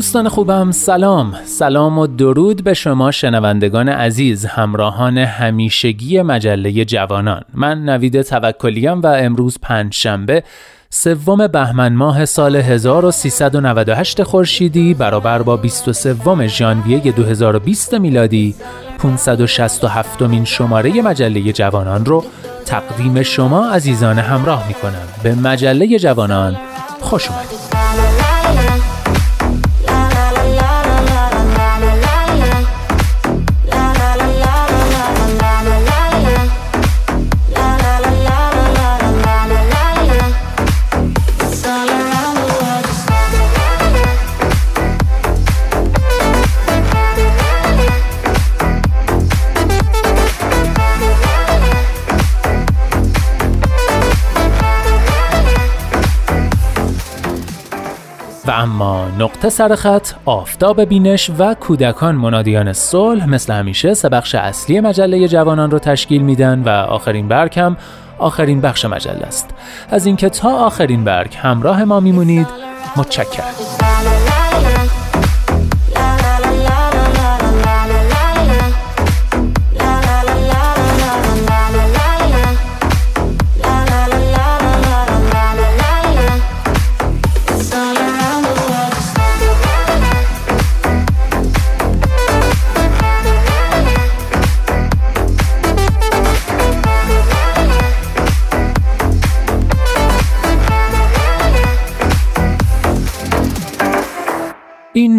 دوستان خوبم سلام. سلام و درود به شما شنوندگان عزیز همراهان همیشگی مجله جوانان. من نوید توکلیم و امروز پنج شنبه سوم بهمن ماه سال 1398 خورشیدی برابر با 23 ژانویه 2020 میلادی. 567 مین شماره مجله جوانان رو تقدیم شما عزیزان همراه می کنم به مجله جوانان خوش اومدید. و اما نقطه سرخط آفتاب بینش و کودکان منادیان صلح مثل همیشه سه بخش اصلی مجله جوانان رو تشکیل میدن و آخرین برگ هم آخرین بخش مجله است. از اینکه تا آخرین برگ همراه ما میمونید متشکرم.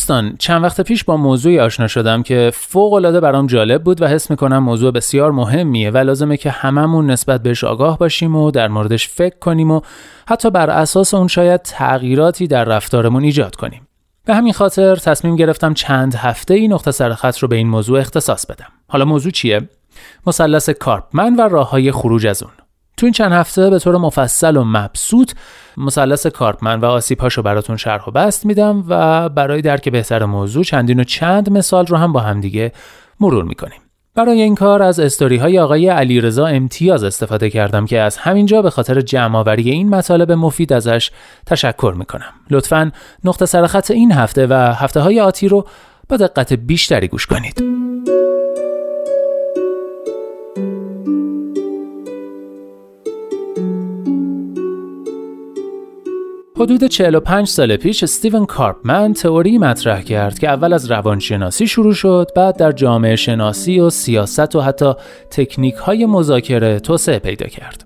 دوستان چند وقت پیش با موضوعی آشنا شدم که فوق العاده برام جالب بود و حس می‌کنم موضوع بسیار مهمیه و لازمه که هممون نسبت بهش آگاه باشیم و در موردش فکر کنیم و حتی بر اساس اون شاید تغییراتی در رفتارمون ایجاد کنیم. به همین خاطر تصمیم گرفتم چند هفته ای نقطه سرخط رو به این موضوع اختصاص بدم. حالا موضوع چیه؟ مثلث کارپمن و راه های خروج از اون. تو این چند هفته به طور مفصل و مبسوط مثلث کارپمن و آسیبهاش رو براتون شرح و بست میدم و برای درک بهتر موضوع چندین و چند مثال رو هم با همدیگه مرور می‌کنیم برای این کار از استوری های آقای علیرضا امتیاز استفاده کردم که از همینجا به خاطر جمعآوری این مطالب مفید ازش تشکر می‌کنم. لطفا نقطه سرخط این هفته و هفته های آتی رو با دقت بیشتری گوش کنید. حدود 45 سال پیش استیون کارپمن تئوری مطرح کرد که اول از روانشناسی شروع شد بعد در جامعه شناسی و سیاست و حتی تکنیک های مذاکره توسعه پیدا کرد.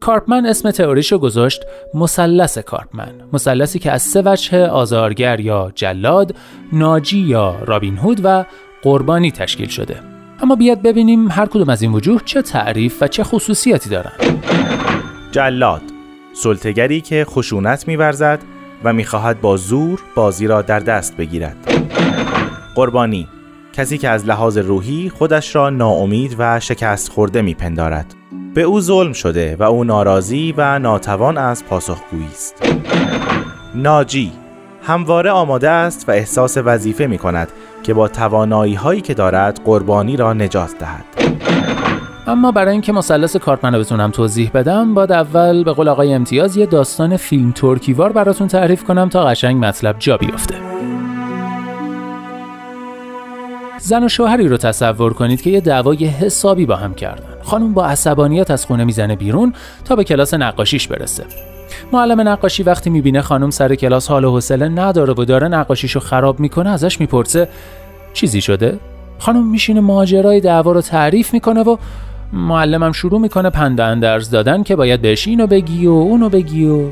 کارپمن اسم تئوریشو گذاشت مثلث کارپمن مثلثی که از سه وجه آزارگر یا جلاد ناجی یا رابین هود و قربانی تشکیل شده. اما بیاد ببینیم هر کدوم از این وجوه چه تعریف و چه خصوصیاتی دارن. جلاد. سلطگری که خشونت میورزد و می‌خواهد با زور بازی را در دست بگیرد. قربانی کسی که از لحاظ روحی خودش را ناامید و شکست خورده میپندارد. به او ظلم شده و او ناراضی و ناتوان از پاسخگویی است. ناجی همواره آماده است و احساس وظیفه می کند که با توانایی هایی که دارد قربانی را نجات دهد. اما برای اینکه مثلث کارپمن رو بتونم توضیح بدم باید اول به قول آقای امتیاز یه داستان فیلم ترکیوار براتون تعریف کنم تا قشنگ مطلب جا بیفته. زن و شوهری رو تصور کنید که یه دعوای حسابی با هم کردن. خانم با عصبانیت از خونه می‌زنه بیرون تا به کلاس نقاشیش برسه. معلم نقاشی وقتی می‌بینه خانم سر کلاس حال و حوصله نداره و داره نقاشیشو خراب می‌کنه ازش می‌پرسه چیزی شده؟ خانم میشینه ماجرای دعوا رو تعریف می‌کنه و معلمم شروع می‌کنه پند اندرز دادن که باید بهش اینو بگی و اونو بگی و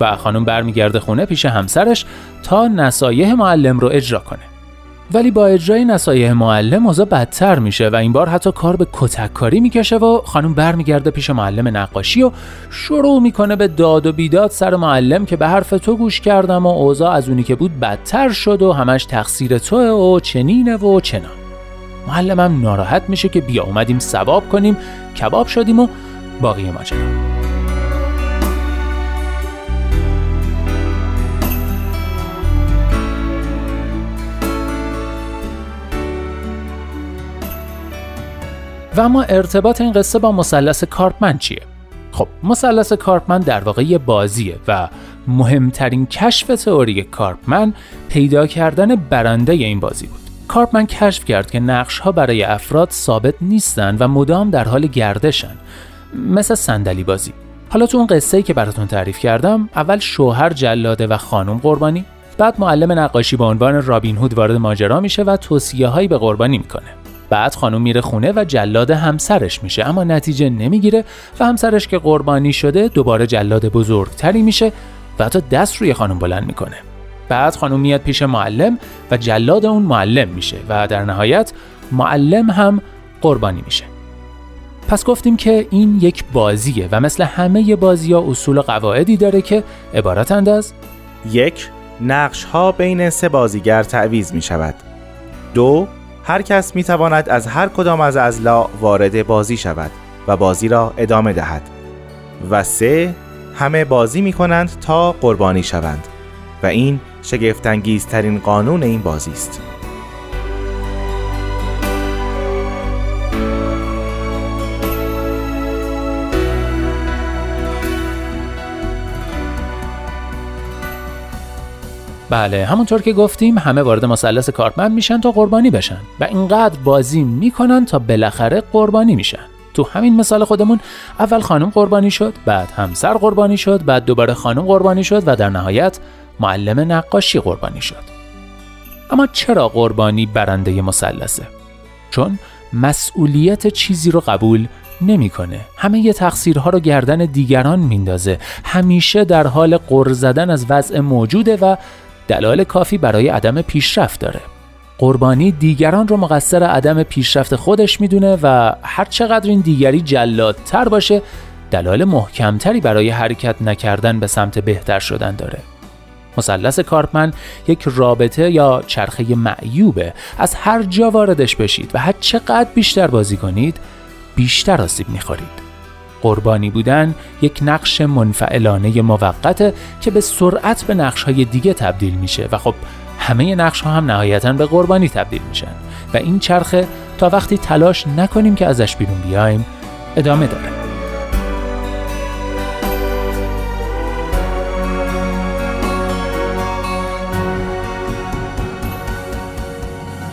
و خانم برمیگرده خونه پیش همسرش تا نصایح معلم رو اجرا کنه. ولی با اجرای نصایح معلم اوضاع بدتر میشه و این بار حتی کار به کتک کاری می‌کشه و خانم برمیگرده پیش معلم نقاشی و شروع می‌کنه به داد و بیداد سر معلم که به حرف تو گوش کردم و اوضاع از اونی که بود بدتر شد و همش تقصیر توه و چنینه و چنان. معلمم ناراحت میشه که بیا اومدیم ثواب کنیم کباب شدیم و باقی ماجرا و اما ارتباط این قصه با مثلث کارپمن چیه؟ خب مثلث کارپمن در واقع یه بازیه و مهمترین کشف تئوری کارپمن پیدا کردن برنده این بازی بود. کارپمن کشف کرد که نقش ها برای افراد ثابت نیستن و مدام در حال گردشن مثل صندلی بازی. حالا تو اون قصه ای که براتون تعریف کردم اول شوهر جلاده و خانم قربانی بعد معلم نقاشی به عنوان رابین هود وارد ماجرا میشه و توصیه هایی به قربانی می‌کنه. بعد خانم میره خونه و جلاد همسرش میشه اما نتیجه نمی‌گیره و همسرش که قربانی شده دوباره جلاد بزرگتری میشه و حتی دست روی خانم بلند می‌کنه. بعد خانم میاد پیش معلم و جلاد اون معلم میشه و در نهایت معلم هم قربانی میشه. پس گفتیم که این یک بازیه و مثل همه بازی ها اصول و قواعدی داره که عبارتند از یک نقش ها بین سه بازیگر تعویز می شود دو هر کس می تواند از هر کدام از ازلا وارد بازی شود و بازی را ادامه دهد. و سه همه بازی می کنند تا قربانی شوند. و این شگفتانگیزترین قانون این بازی است. بله همونطور که گفتیم همه وارد مثلث کارپمن میشن تا قربانی بشن و اینقدر بازی می‌کنن تا بالاخره قربانی میشن. تو همین مثال خودمون اول خانم قربانی شد بعد همسر قربانی شد بعد دوباره خانم قربانی شد و در نهایت معلم نقاشی قربانی شد. اما چرا قربانی برنده مثلثه؟ چون مسئولیت چیزی رو قبول نمی‌کنه. همه یه تقصیرها رو گردن دیگران میندازه. همیشه در حال قر زدن از وضع موجوده و دلایل کافی برای عدم پیشرفت داره. قربانی دیگران رو مقصر عدم پیشرفت خودش می‌دونه و هر چقدر این دیگری جلادتر باشه دلایل محکمتری برای حرکت نکردن به سمت بهتر شدن داره. مثلث کارپمن یک رابطه یا چرخه معیوبه. از هر جا واردش بشید و هر چقدر بیشتر بازی کنید بیشتر آسیب می‌خورید. قربانی بودن یک نقش منفعلانه موقته که به سرعت به نقش های دیگه تبدیل میشه و خب همه نقش ها هم نهایتا به قربانی تبدیل میشن و این چرخه تا وقتی تلاش نکنیم که ازش بیرون بیایم ادامه داره.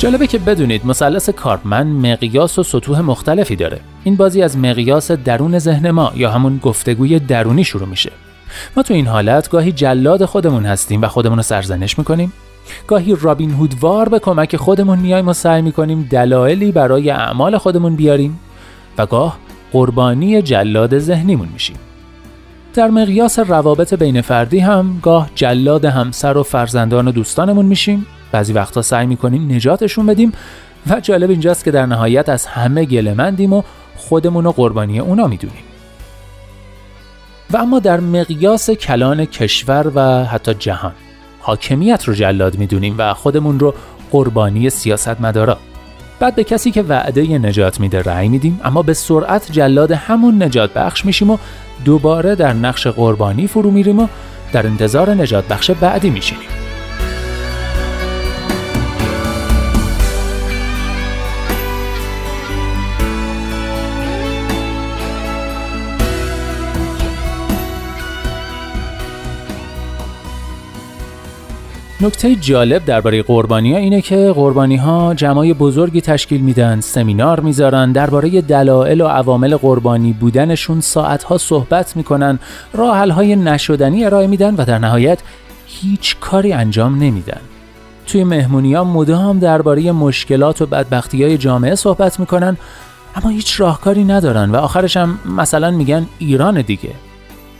جالبه که بدونید مثلث کارپمن مقیاس و سطوح مختلفی داره. این بازی از مقیاس درون ذهن ما یا همون گفتگوی درونی شروع میشه. ما تو این حالت گاهی جلاد خودمون هستیم و خودمون رو سرزنش می‌کنیم. گاهی رابین هودوار به کمک خودمون میایم و سعی می‌کنیم دلایلی برای اعمال خودمون بیاریم و گاه قربانی جلاد ذهنیمون میشیم. در مقیاس روابط بین فردی هم گاه جلاد همسر و فرزندان و دوستانمون میشیم. بعضی وقتا سعی می‌کنیم نجاتشون بدیم و جالب اینجاست که در نهایت از همه گلمندیم و خودمون رو قربانی اونا می‌دونیم. و اما در مقیاس کلان کشور و حتی جهان حاکمیت رو جلاد می‌دونیم و خودمون رو قربانی سیاست مدارا بعد به کسی که وعده نجات میده رأی میدیم اما به سرعت جلاد همون نجات بخش میشیم و دوباره در نقش قربانی فرو میریم و در انتظار نجات بخش بعدی میشینیم. نکته جالب درباره قربانی ها اینه که قربانی ها جمعای بزرگی تشکیل میدن سمینار می‌ذارن درباره دلایل و عوامل قربانی بودنشون ساعت ها صحبت می‌کنن راه های نشدنی ارائه میدن و در نهایت هیچ کاری انجام نمیدن. توی مهمونی ها مدام درباره مشکلات و بدبختی های جامعه صحبت می‌کنن اما هیچ راهکاری ندارن و آخرش هم مثلا میگن ایران دیگه.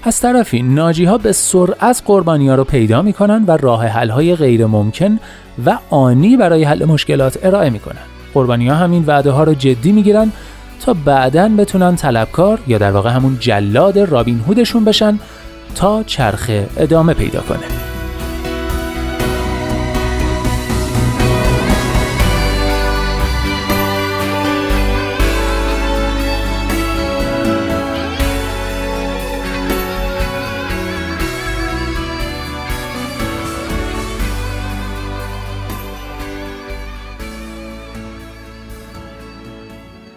از طرفی ناجی ها به سرعت قربانی ها رو پیدا می‌کنن و راه حل های غیر ممکن و آنی برای حل مشکلات ارائه می‌کنن. قربانی ها همین وعده ها رو جدی می‌گیرن تا بعدا بتونن طلبکار یا در واقع همون جلاد رابین هودشون بشن تا چرخه ادامه پیدا کنه.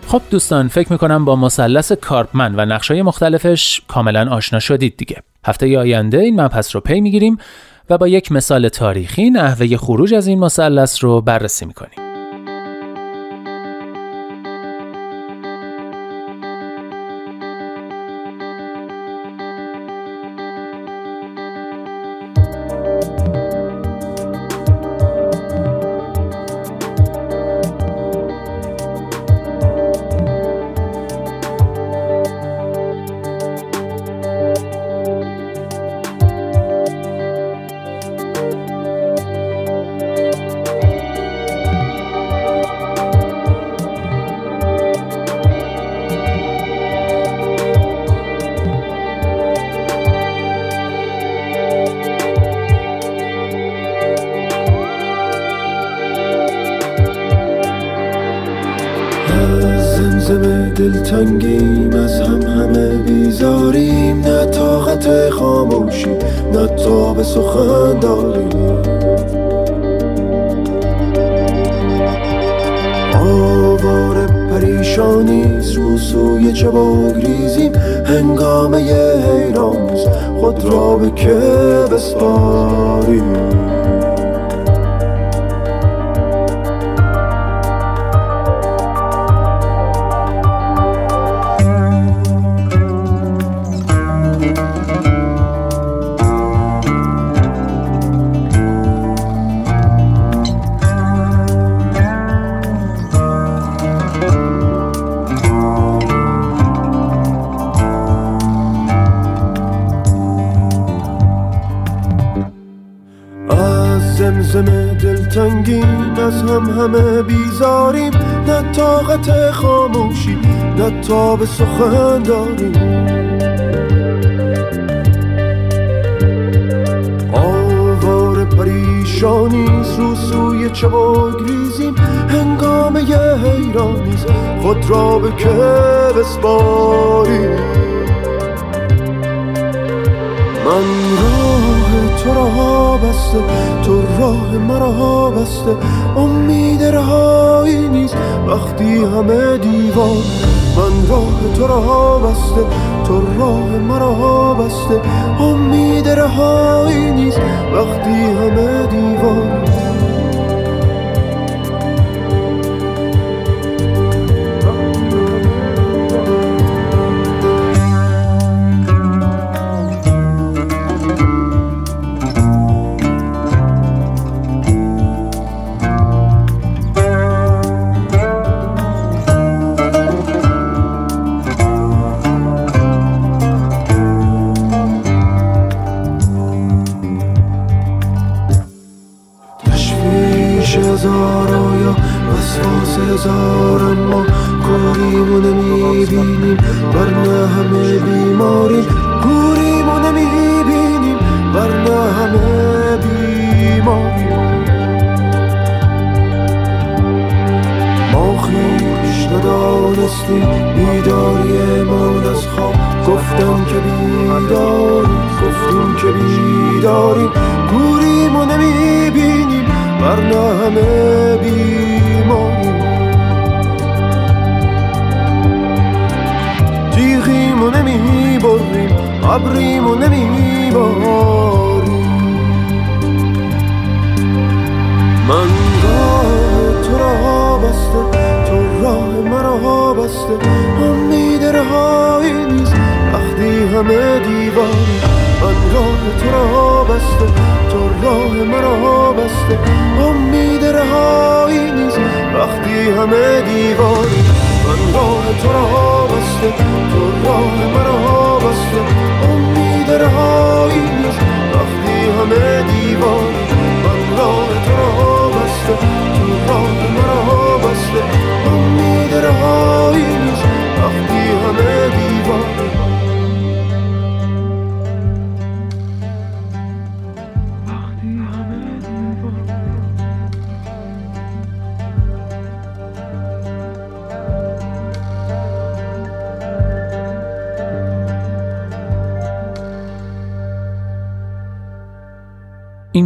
خب دوستان فکر می‌کنم با مثلث کارپمن و نقشای مختلفش کاملا آشنا شدید دیگه. هفته آینده این مبحث رو پی می‌گیریم و با یک مثال تاریخی نحوه خروج از این مثلث رو بررسی می‌کنیم. همه بیزاریم نه طاقت خاموشی نه تاب سخن داریم. آوار پریشانی رو سوی چه گریزیم هنگام یه حیرانیز خود را به کبس باریم. من رو تو را بسته تو راه مرا بسته. امید رهایی نیست وقتی همه دیوار من راه تو را بسته. تو راه مرا بسته. امید رهایی نیست وقتی همه دیوار.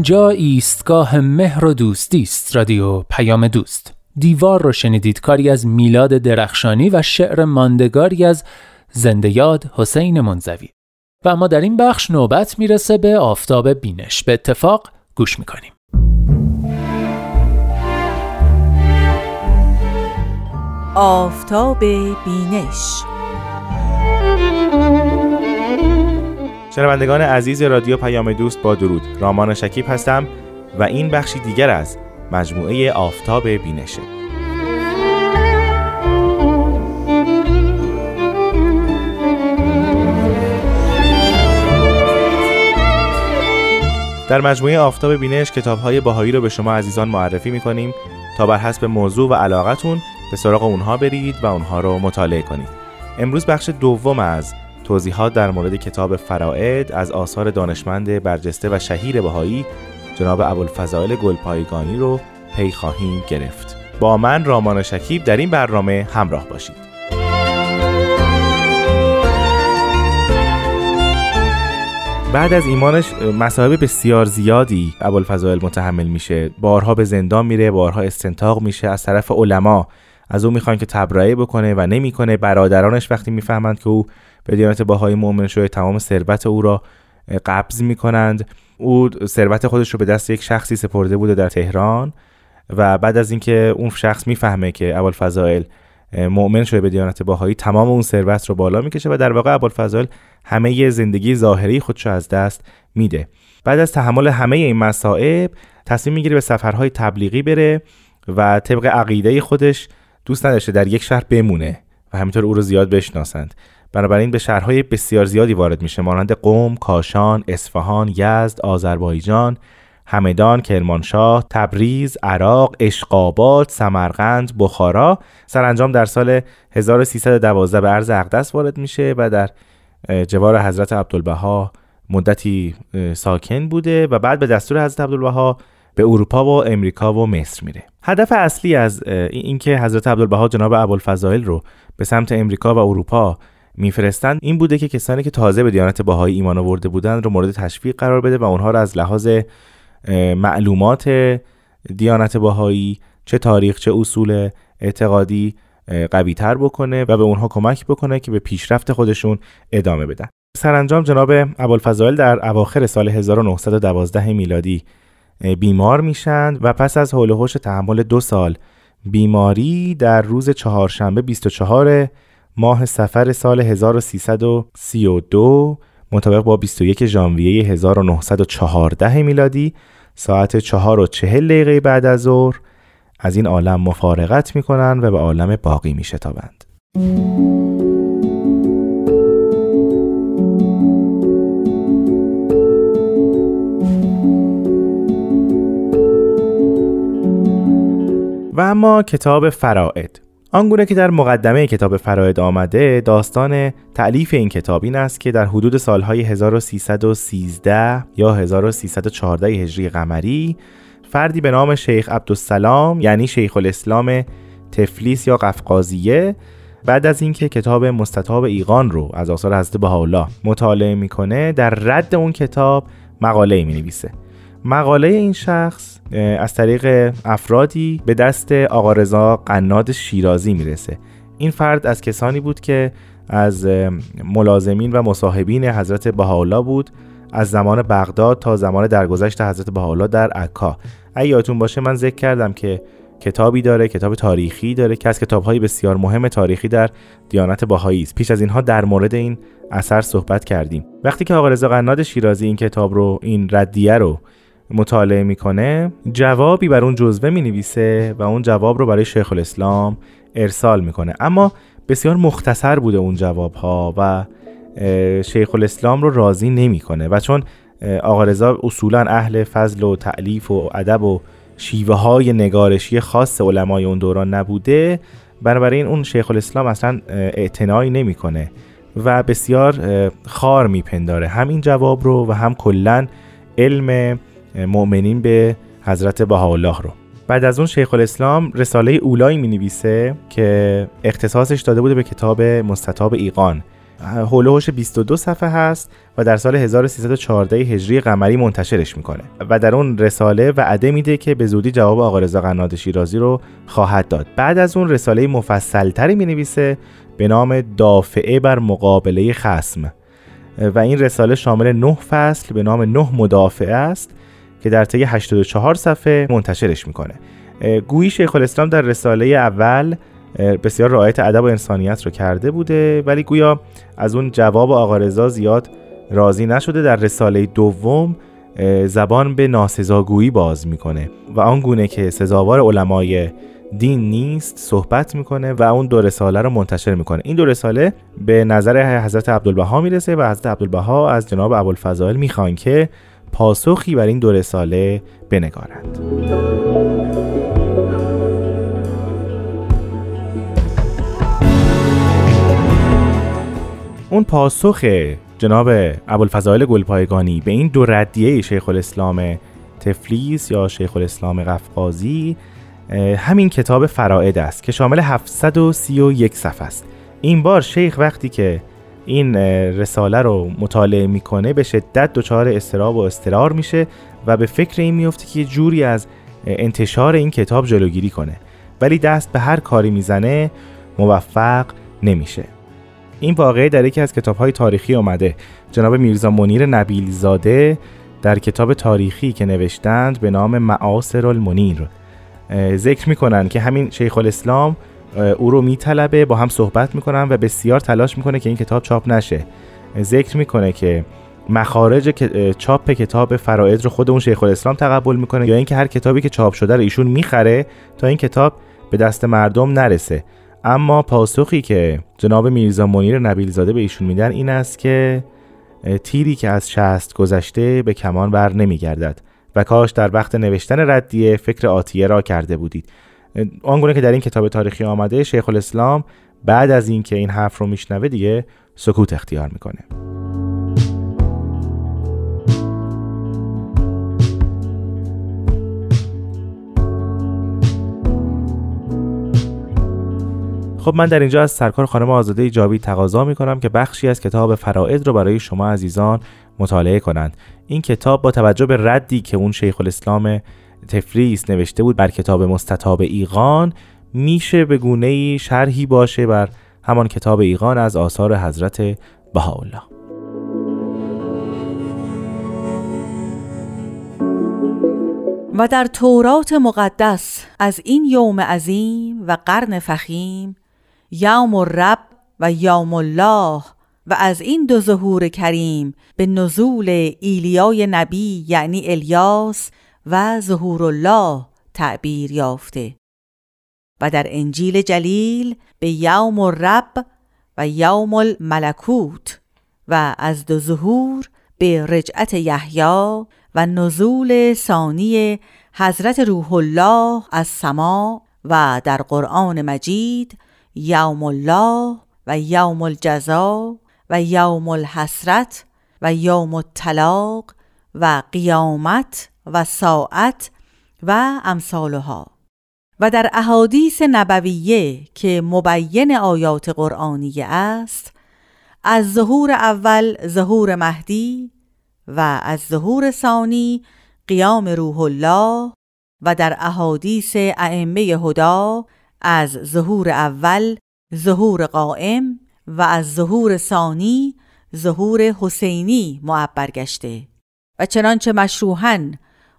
اینجا ایستگاه مهر و دوستی است رادیو پیام دوست. دیوار رو شنیدید کاری از میلاد درخشانی و شعر ماندگاری از زنده یاد حسین منزوی. و اما در این بخش نوبت می‌رسه به آفتاب بینش. به اتفاق گوش می‌کنیم. آفتاب بینش شنوندگان عزیز رادیو پیام دوست با درود. رامان شکیب هستم و این بخشی دیگر از مجموعه آفتاب بینشه. در مجموعه آفتاب بینش کتاب های باهایی رو به شما عزیزان معرفی می‌کنیم تا بر حسب موضوع و علاقتون به سراغ اونها برید و اونها رو مطالعه کنید. امروز بخش دوم از توضیحات در مورد کتاب فرائد از آثار دانشمند برجسته و شهیر بهایی جناب ابوالفضائل گلپایگانی رو پی خواهیم گرفت. با من رامان شکیب در این برنامه همراه باشید. بعد از ایمانش مصائب بسیار زیادی ابوالفضائل متحمل میشه. بارها به زندان میره بارها استنتاق میشه از طرف علما. از او می‌خوان که تبرئه بکنه و نمی‌کنه. برادرانش وقتی می‌فهمند که او به دیانت باهای مؤمن شده تمام ثروت او را قبض می‌کنند. او ثروت خودش رو به دست یک شخصی سپرده بوده در تهران و بعد از اینکه اون شخص می‌فهمه که ابوالفضائل مؤمن شده به دیانت باهایی تمام اون ثروت رو بالا می‌کشه و در واقع ابوالفضائل همه زندگی ظاهری خودش از دست میده. بعد از تحمل همه این مصائب تصمیم می‌گیره به سفرهای تبلیغی بره و طبق عقیده خودش دوست نداشته در یک شهر بمونه و همینطور او رو زیاد بشناسند. بنابراین به شهرهای بسیار زیادی وارد میشه. مانند قوم، کاشان، اصفهان، یزد، آذربایجان، همدان، کرمانشاه، تبریز، عراق، اشقابات، سمرقند، بخارا. سرانجام در سال 1312 به عرض اقدس وارد میشه و در جوار حضرت عبدالبها مدتی ساکن بوده و بعد به دستور حضرت عبدالبها به اروپا و امریکا و مصر میره. هدف اصلی از اینکه حضرت عبدالبها جناب ابوالفضائل رو به سمت امریکا و اروپا میفرستند. این بوده که کسانی که تازه به دیانت باهایی ایمان آورده بودند رو مورد تشویق قرار بده و اونها رو از لحاظ معلومات دیانت باهایی چه تاریخ چه اصول اعتقادی قوی تر بکنه و به اونها کمک بکنه که به پیشرفت خودشون ادامه بدن. سرانجام جناب ابوالفضائل در اواخر سال 1912 میلادی بیمار میشند و پس از حول تحمل دو سال بیماری در روز چهارشنبه 24 ماه سفر سال 1332 مطابق با 21 ژانویه 1914 میلادی ساعت 4 و 40 دقیقه بعد از ظهر از این عالم مفارقت می‌کنن و به عالم باقی میشتابند. و اما کتاب فرائد آنگونه که در مقدمه کتاب فرائد آمده داستان تعلیف این کتاب این است که در حدود سالهای 1313 یا 1314 هجری قمری فردی به نام شیخ عبدالسلام یعنی شیخ الاسلام تفلیس یا قفقازیه بعد از اینکه کتاب مستطاب ایقان رو از آثار حضرت بهاءالله مطالعه می‌کنه در رد اون کتاب مقاله می نویسه مقاله این شخص از طریق افرادی به دست آقا رضا قناد شیرازی می‌رسه. این فرد از کسانی بود که از ملازمین و مصاحبین حضرت بهاءالله بود از زمان بغداد تا زمان درگذشت حضرت بهاءالله در عکا. اگه یادتون باشه من ذکر کردم که کتابی داره کتاب تاریخی داره که از کتابهای بسیار مهم تاریخی در دیانت باهایی است. پیش از اینها در مورد این اثر صحبت کردیم. وقتی که آقا رضا قناد شیرازی این کتاب رو این ردیه رو مطالعه می‌کنه جوابی بر اون جزوه می نویسه و اون جواب رو برای شیخ الاسلام ارسال می‌کنه. اما بسیار مختصر بوده اون جواب ها و شیخ الاسلام رو راضی نمی‌کنه و چون آقا رضا اصولا اهل فضل و تعلیف و ادب و شیوه های نگارشی خاص علمای اون دوران نبوده بنابراین اون شیخ الاسلام اصلا اعتنایی نمی‌کنه و بسیار خار میپنداره. هم این جواب رو و هم کلا علم مؤمنین به حضرت بهاءالله رو. بعد از اون شیخ الاسلام رساله اولایی می نویسه که اختصاصش داده بوده به کتاب مستطاب ایقان. هولوش 22 صفحه هست و در سال 1314 هجری قمری منتشرش می‌کنه. و در اون رساله وعده میده که به زودی جواب آقا رضا قناد شیرازی رو خواهد داد. بعد از اون رساله مفصلتری می نویسه به نام دافعه بر مقابله خسم و این رساله شامل نه فصل به نام نه مدافعه است. که در طی 84 صفحه منتشرش می‌کنه. گویی شیخ الاسلام در رساله اول بسیار رعایت ادب و انسانیت رو کرده بوده ولی گویا از اون جواب آقا رضا زیاد راضی نشده. در رساله دوم زبان به ناسزاگویی باز می‌کنه و آن گونه که سزاوار علمای دین نیست صحبت می‌کنه و اون دو رساله رو منتشر می‌کنه. این دو رساله به نظر حضرت عبدالبها می‌رسه و حضرت عبدالبها از جناب ابوالفضائل می‌خوان که پاسخی بر این دو رساله بنگارند اون پاسخ جناب ابوالفضائل گلپایگانی به این دو ردیه شیخ الاسلام تفلیس یا شیخ الاسلام قفقازی همین کتاب فرائد است که شامل 731 صفحه است. این بار شیخ وقتی که این رساله رو مطالعه می‌کنه به شدت دچار استراب و استرار میشه و به فکر این میفته که جوری از انتشار این کتاب جلوگیری کنه. ولی دست به هر کاری می‌زنه موفق نمیشه. این واقعه در یکی از کتاب های تاریخی آمده جناب میرزا منیر نبیل زاده در کتاب تاریخی که نوشتند به نام معاصر المنیر. ذکر می‌کنن که همین شیخ الاسلام او رو میطلبه با هم صحبت می‌کنن و بسیار تلاش می‌کنه که این کتاب چاپ نشه. ذکر می‌کنه که مخارج چاپ کتاب فرائض رو خود اون شیخ الاسلام تقبل می‌کنه یا اینکه هر کتابی که چاپ شده رو ایشون می‌خره تا این کتاب به دست مردم نرسه. اما پاسخی که جناب میرزا منیر نبیل زاده به ایشون میدن این است که تیری که از شست گذشته به کمان بر نمیگردد و کاش در وقت نوشتن ردیه فکر آتیه را کرده بودید. آنگونه که در این کتاب تاریخی آمده شیخ الاسلام بعد از اینکه این حرف رو میشنوه دیگه سکوت اختیار می‌کنه. خب من در اینجا از سرکار خانم آزاده جاوید تقاضا می کنم که بخشی از کتاب فرائض رو برای شما عزیزان مطالعه کنند. این کتاب با توجه به ردی که اون شیخ الاسلام تفریس نوشته بود بر کتاب مستطاب ایقان میشه به گونه شرحی باشه بر همان کتاب ایقان از آثار حضرت بهاءالله. و در تورات مقدس از این یوم عظیم و قرن فخیم یوم الرب و یوم الله و از این دو ظهور کریم به نزول ایلیای نبی یعنی الیاس و ظهور الله تعبیر یافته. و در انجیل جلیل به یوم الرب و یوم الملکوت و از دو ظهور به رجعت یحیی و نزول ثانی حضرت روح الله از سما و در قرآن مجید یوم الله و یوم الجزا و یوم الحسرت و یوم الطلاق و قیامت و ساعت و امثالها. و در احادیث نبویه که مبین آیات قرآنیه است از ظهور اول ظهور مهدی و از ظهور ثانی قیام روح الله و در احادیث ائمه هدا از ظهور اول ظهور قائم و از ظهور ثانی ظهور حسینی معبر گشته. و چنانچه مشروحاً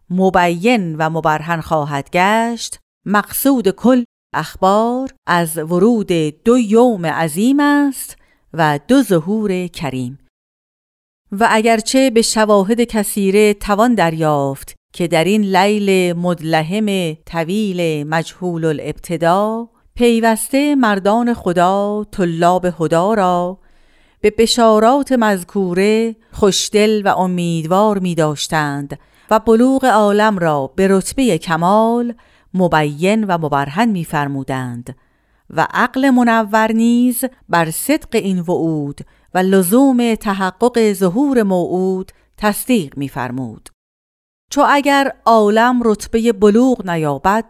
مبین و مبرهن خواهد گشت. مقصود کل اخبار از ورود دو یوم عظیم است و دو ظهور کریم. و اگرچه به شواهد کثیره توان دریافت که در این لیل مدلهم طویل مجهول الابتدا پیوسته مردان خدا طلاب خدا را به بشارات مذکوره خوشدل و امیدوار می داشتند و بلوغ عالم را به رتبه کمال مبین و مبرهن می‌فرمودند و عقل منور نیز بر صدق این وعود و لزوم تحقق ظهور موعود تصدیق می‌فرمود. چو اگر عالم رتبه بلوغ نیابد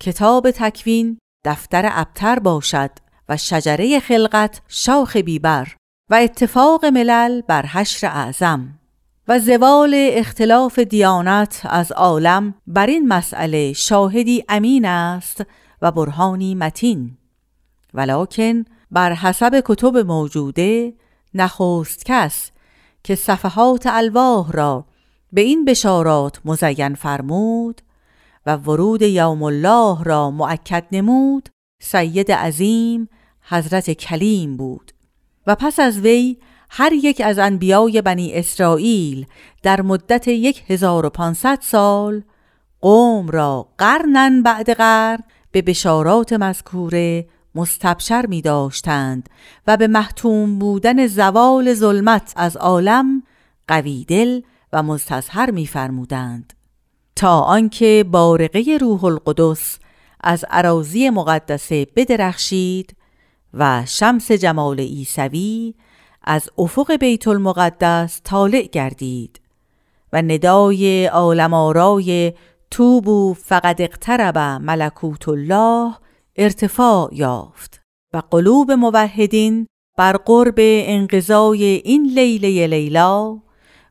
کتاب تکوین دفتر ابتر باشد و شجره خلقت شاخ بیبر و اتفاق ملل بر حشر اعظم. و زوال اختلاف دیانت از عالم بر این مسئله شاهدی امین است و برهانی متین. ولکن بر حسب کتب موجوده نخست کس که صفحات الواح را به این بشارات مزین فرمود و ورود یوم الله را معکد نمود سید عظیم حضرت کلیم بود. و پس از وی هر یک از انبیای بنی اسرائیل در مدت 1500 سال قوم را قرنن بعد قرن به بشارات مذکوره مستبشر می داشتند و به محتوم بودن زوال ظلمت از عالم قوی دل و مستظهر می فرمودند. تا آنکه بارقه روح القدس از عراضی مقدسه بدرخشید و شمس جمال عیسوی از افق بیت المقدس طالع گردید و ندای عالم آرای توبو فقد اقترب ملکوت الله ارتفاع یافت و قلوب موحدین بر قرب انقضای این لیله لیلا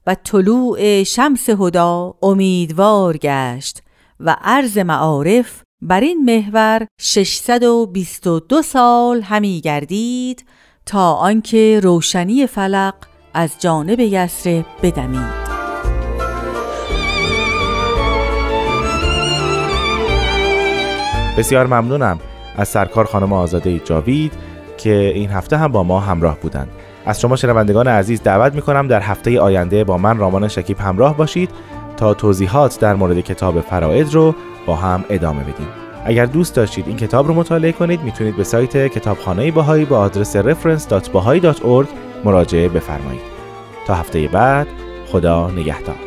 و طلوع شمس هدا امیدوار گشت و عرض معارف بر این محور 622 سال همی گردید تا آنکه روشنی فلق از جانب یسر بدمید. بسیار ممنونم از سرکار خانم آزاده جاوید که این هفته هم با ما همراه بودند. از شما شنوندگان عزیز دعوت می کنم در هفته آینده با من رامان شکیب همراه باشید تا توضیحات در مورد کتاب فرائض رو با هم ادامه بدیم. اگر دوست داشتید این کتاب رو مطالعه کنید می‌تونید به سایت کتابخانه باهایی با آدرس reference.bahai.org مراجعه بفرمایید. تا هفته بعد خدا نگهدار.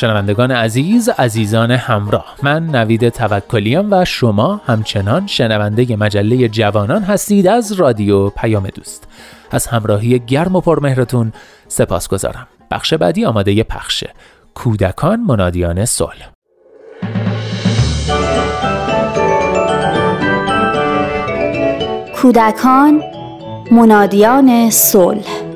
شنوندگان عزیز عزیزان همراه من نوید توکلیم و شما همچنان شنونده مجله جوانان هستید از رادیو پیام دوست. از همراهی گرم و پرمهرتون سپاس گذارم بخش بعدی آماده پخشه کودکان منادیان صلح. کودکان منادیان صلح.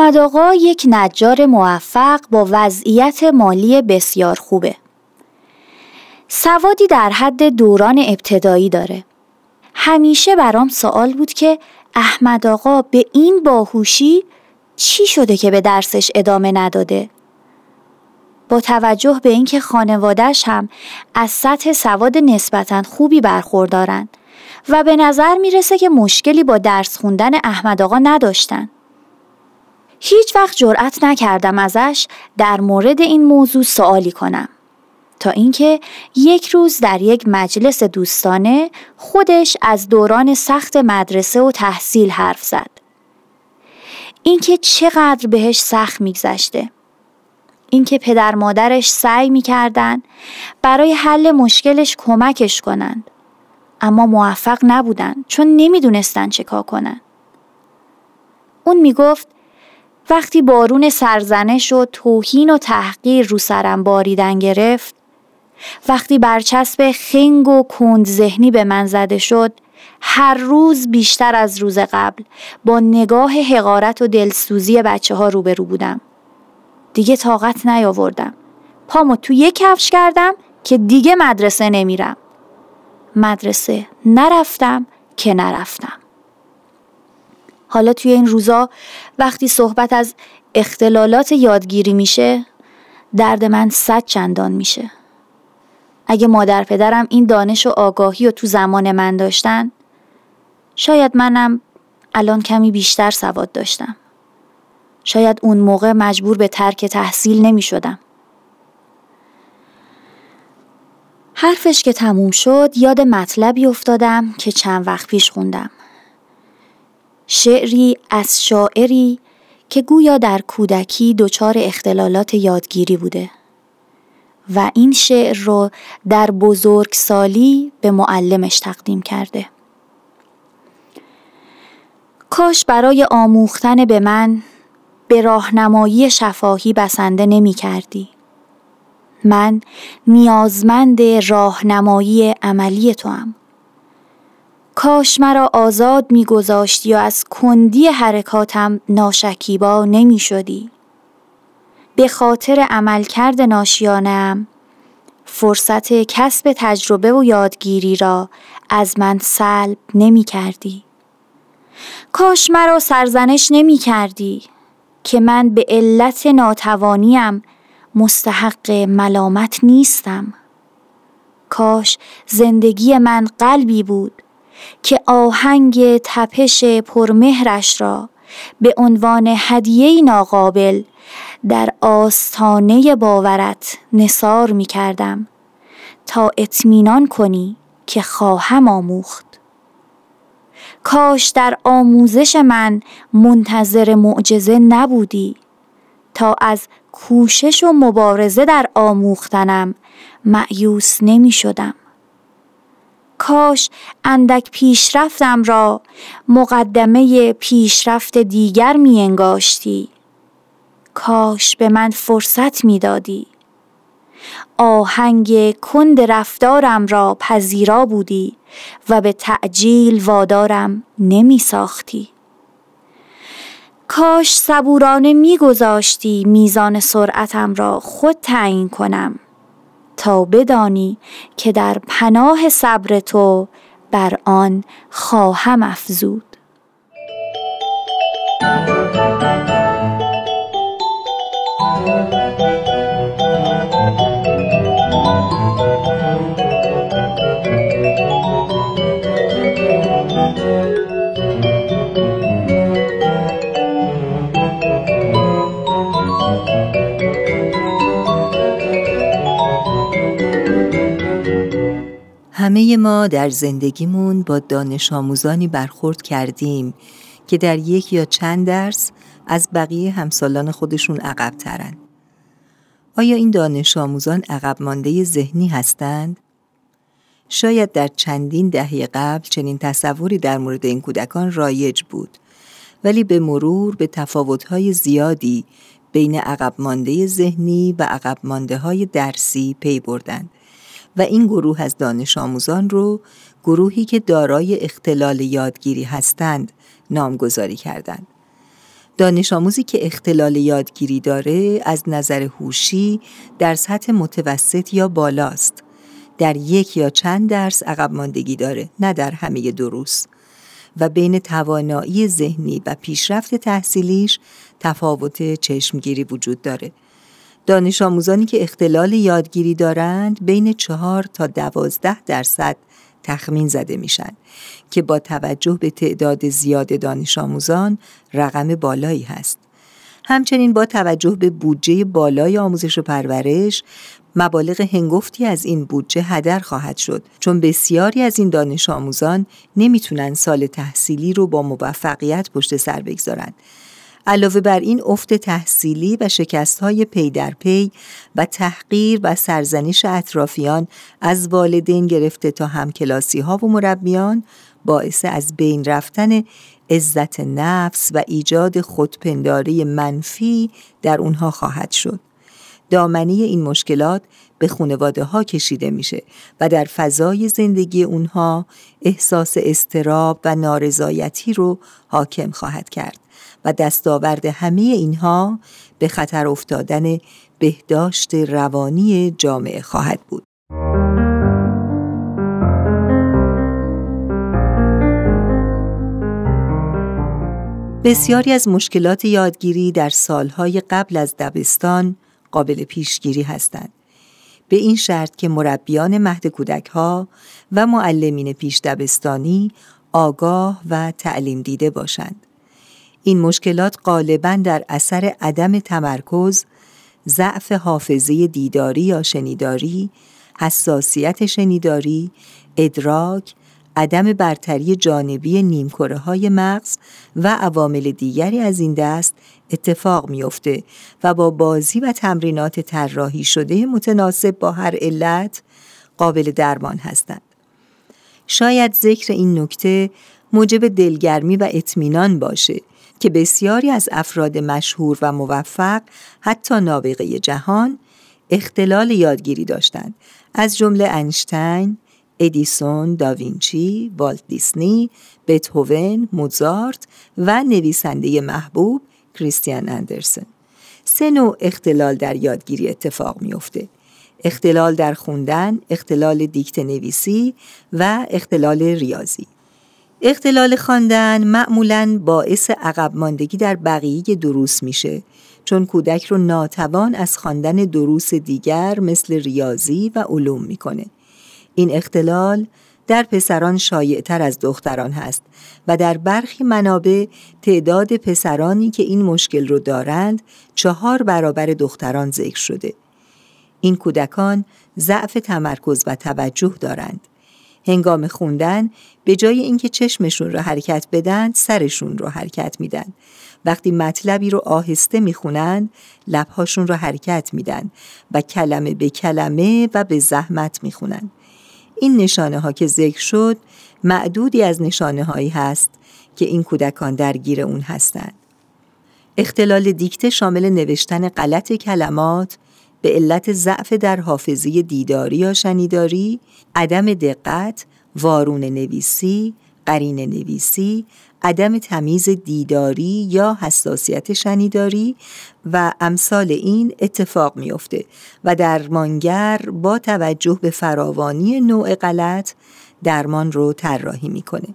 احمد آقا یک نجار موفق با وضعیت مالی بسیار خوبه. سوادی در حد دوران ابتدایی داره. همیشه برام سوال بود که احمد آقا به این باهوشی چی شده که به درسش ادامه نداده؟ با توجه به اینکه خانوادهش هم از سطح سواد نسبتا خوبی برخوردارن و به نظر می‌رسه که مشکلی با درس خوندن احمد آقا نداشتن. هیچ وقت جرأت نکردم ازش در مورد این موضوع سوالی کنم. تا اینکه یک روز در یک مجلس دوستانه خودش از دوران سخت مدرسه و تحصیل حرف زد. اینکه چقدر بهش سخت میگذشته. اینکه پدر مادرش سعی می‌کردن برای حل مشکلش کمکش کنند اما موفق نبودن چون نمی‌دونستن چه کار کنن. اون می‌گفت وقتی بارون سرزنش و توهین و تحقیر رو سرم باریدن گرفت وقتی برچسب خنگ و کند ذهنی به من زده شد هر روز بیشتر از روز قبل با نگاه حقارت و دلسوزی بچه ها روبرو بودم. دیگه طاقت نیاوردم. پامو تو یک کفش کردم که دیگه مدرسه نمیرم. مدرسه نرفتم که نرفتم. حالا توی این روزا وقتی صحبت از اختلالات یادگیری میشه درد من صد چندان میشه اگه مادر پدرم این دانش و آگاهی رو تو زمان من داشتن شاید منم الان کمی بیشتر سواد داشتم شاید اون موقع مجبور به ترک تحصیل نمی شدم. حرفش که تموم شد یاد مطلبی افتادم که چند وقت پیش خوندم. شعری از شاعری که گویا در کودکی دچار اختلالات یادگیری بوده و این شعر رو در بزرگسالی به معلمش تقدیم کرده کاش برای آموختن به من به راهنمایی شفاهی بسنده نمی کردی. من نیازمند راهنمایی عملی تو هم. کاش مرا آزاد میگذاشتی و از کندی حرکاتم ناشکیبا نمی شدی. به خاطر عملکرد ناشیانم فرصت کسب تجربه و یادگیری را از من سلب نمی کردی. کاش مرا سرزنش نمی کردی که من به علت ناتوانیم مستحق ملامت نیستم. کاش زندگی من قلبی بود که آهنگ تپش پرمهرش را به عنوان هدیه ناقابل در آستانه باورت نصار می کردم تا اطمینان کنی که خواهم آموخت. کاش در آموزش من منتظر معجزه نبودی تا از کوشش و مبارزه در آموختنم معیوس نمی شدم. کاش اندک پیشرفتم را مقدمه پیشرفت دیگر می انگاشتی. کاش به من فرصت می‌دادی آهنگ کند رفتارم را پذیرا بودی و به تعجیل وادارم نمی ساختی. کاش صبورانه میگذاشتی میزان سرعتم را خود تعیین کنم. تا بدانی که در پناه صبر تو بر آن خواهم افزود. همه ما در زندگیمون با دانش آموزانی برخورد کردیم که در یک یا چند درس از بقیه همسالان خودشون عقب ترن. آیا این دانش آموزان عقب مانده ذهنی هستند؟ شاید در چندین دهه قبل چنین تصوری در مورد این کودکان رایج بود ولی به مرور به تفاوت‌های زیادی بین عقب مانده ذهنی و عقب مانده های درسی پی بردند و این گروه از دانش آموزان رو گروهی که دارای اختلال یادگیری هستند نامگذاری کردند. دانش آموزی که اختلال یادگیری داره از نظر هوشی در سطح متوسط یا بالاست. در یک یا چند درس عقب ماندگی داره نه در همه دروس و بین توانایی ذهنی و پیشرفت تحصیلیش تفاوت چشمگیری وجود داره. دانش آموزانی که اختلال یادگیری دارند بین چهار تا دوازده درصد تخمین زده میشن که با توجه به تعداد زیاد دانش آموزان رقم بالایی هست. همچنین با توجه به بودجه بالای آموزش و پرورش مبالغ هنگفتی از این بودجه هدر خواهد شد چون بسیاری از این دانش آموزان نمی‌تونن سال تحصیلی رو با موفقیت پشت سر بگذارند علاوه بر این افت تحصیلی و شکست های پی در پی و تحقیر و سرزنش اطرافیان از والدین گرفته تا همکلاسی ها و مربیان باعث از بین رفتن عزت نفس و ایجاد خودپنداری منفی در اونها خواهد شد. دامنی این مشکلات به خانواده ها کشیده میشه و در فضای زندگی اونها احساس استراب و نارضایتی رو حاکم خواهد کرد. دستاورد همه اینها به خطر افتادن بهداشت روانی جامعه خواهد بود. بسیاری از مشکلات یادگیری در سالهای قبل از دبستان قابل پیشگیری هستند. به این شرط که مربیان مهد کودک ها و معلمین پیش دبستانی آگاه و تعلیم دیده باشند. این مشکلات غالبا در اثر عدم تمرکز، ضعف حافظه دیداری یا شنیداری، حساسیت شنیداری، ادراک، عدم برتری جانبی نیمکره های مغز و عوامل دیگری از این دست اتفاق میافته و با بازی و تمرینات طراحی شده متناسب با هر علت قابل درمان هستند. شاید ذکر این نکته موجب دلگرمی و اطمینان باشه که بسیاری از افراد مشهور و موفق حتی نابغه جهان اختلال یادگیری داشتند از جمله انشتین، ادیسون، داوینچی، والت دیسنی، بتهوون، موزارت و نویسنده محبوب کریستیان اندرسن. سه نوع اختلال در یادگیری اتفاق میافته. اختلال در خوندن، اختلال دیکت نویسی و اختلال ریاضی. اختلال خواندن معمولا باعث عقب ماندگی در بقیه دروس میشه چون کودک رو ناتوان از خواندن دروس دیگر مثل ریاضی و علوم می‌کنه. این اختلال در پسران شایعتر از دختران هست و در برخی منابع تعداد پسرانی که این مشکل رو دارند چهار برابر دختران ذکر شده. این کودکان ضعف تمرکز و توجه دارند. هنگام خوندن به جای اینکه چشمشون رو حرکت بدن سرشون رو حرکت میدن. وقتی مطلبی رو آهسته می‌خونند لبهاشون رو حرکت میدن و کلمه به کلمه و به زحمت می‌خونن. این نشانه ها که ذکر شد معدودی از نشانه هایی هست که این کودکان درگیر اون هستند اختلال دیکته شامل نوشتن غلط کلمات به علت ضعف در حافظه دیداری یا شنیداری، عدم دقت، وارون نویسی، قرین نویسی، عدم تمیز دیداری یا حساسیت شنیداری و امثال این اتفاق میافته و درمانگر با توجه به فراوانی نوع غلط درمان رو طراحی می‌کنه.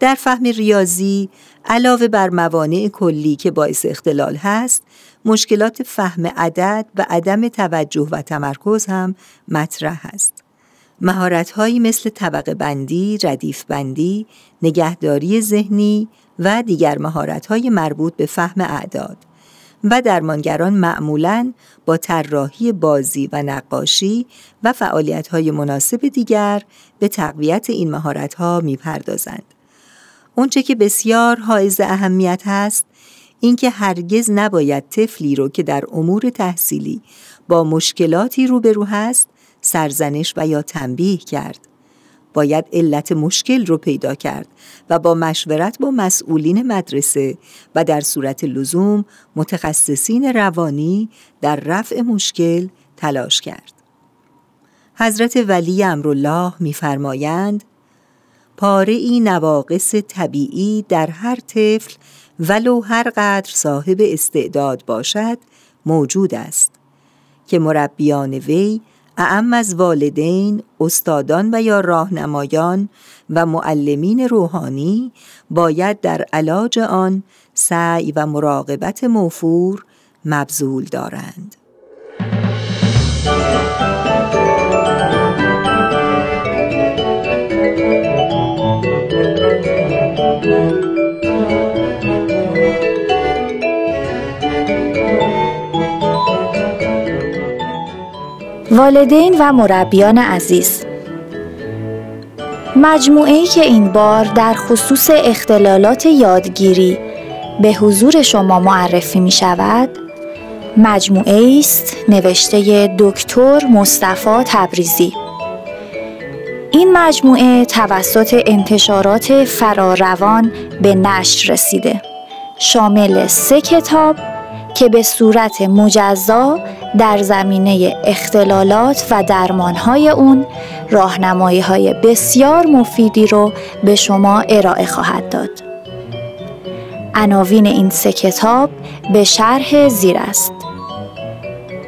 در فهم ریاضی علاوه بر موانع کلی که باعث اختلال هست مشکلات فهم عدد و عدم توجه و تمرکز هم مطرح است. مهارت‌هایی مثل طبقه بندی، ردیف بندی، نگهداری ذهنی و دیگر مهارت‌های مربوط به فهم اعداد و درمانگران معمولاً با طراحی بازی و نقاشی و فعالیت‌های مناسب دیگر به تقویت این مهارت‌ها می‌پردازند. اونچه که بسیار حائز اهمیت هست اینکه هرگز نباید طفلی رو که در امور تحصیلی با مشکلاتی روبرو هست سرزنش و یا تنبیه کرد باید علت مشکل رو پیدا کرد و با مشورت با مسئولین مدرسه و در صورت لزوم متخصصین روانی در رفع مشکل تلاش کرد. حضرت ولی امرالله میفرمایند پاره ای نواقص طبیعی در هر طفل ولو هر قدر صاحب استعداد باشد موجود است که مربیان وی اعم از والدین، استادان و یا راهنمایان و معلمین روحانی باید در علاج آن سعی و مراقبت موفور مبذول دارند. والدین و مربیان عزیز. مجموعه که این بار در خصوص اختلالات یادگیری به حضور شما معرفی می شود مجموعه است نوشته دکتر مصطفی تبریزی. این مجموعه توسط انتشارات فراروان به نشر رسیده. شامل سه کتاب که به صورت مجزا در زمینه اختلالات و درمانهای اون راهنمایی های بسیار مفیدی رو به شما ارائه خواهد داد. عناوین این سه کتاب به شرح زیر است.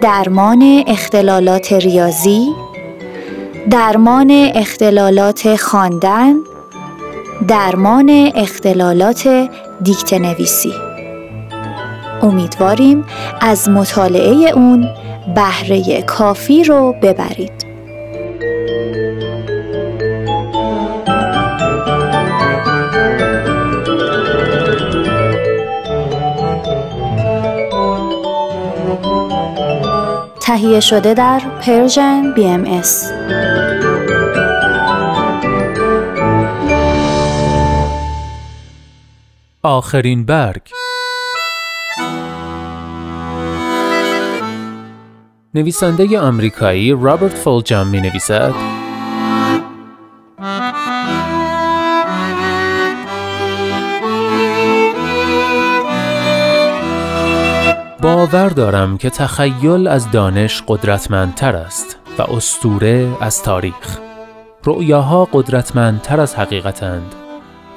درمان اختلالات ریاضی، درمان اختلالات خواندن، درمان اختلالات دیکته نویسی. امیدواریم از مطالعه اون بهره کافی رو ببرید. تهیه شده در Persian BMS. آخرین برگ نویسنده آمریکایی رابرت فولجام می نویسد باور دارم که تخیل از دانش قدرتمندتر است و استوره از تاریخ. رؤیاها قدرتمندتر از حقیقتند.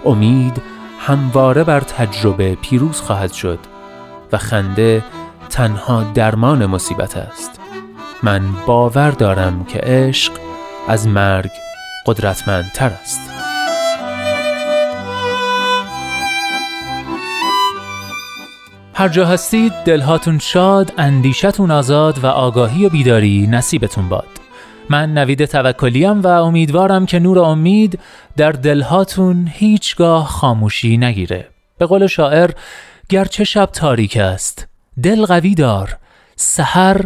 امید همواره بر تجربه پیروز خواهد شد و خنده تنها درمان مصیبت است. من باور دارم که عشق از مرگ قدرتمندتر است هر جا هستید دلهاتون شاد، اندیشتون آزاد و آگاهی و بیداری نصیبتون باد. من نوید توکلیم و امیدوارم که نور امید در دلهاتون هیچگاه خاموشی نگیره. به قول شاعر گرچه شب تاریک است، دل قوی دار، سحر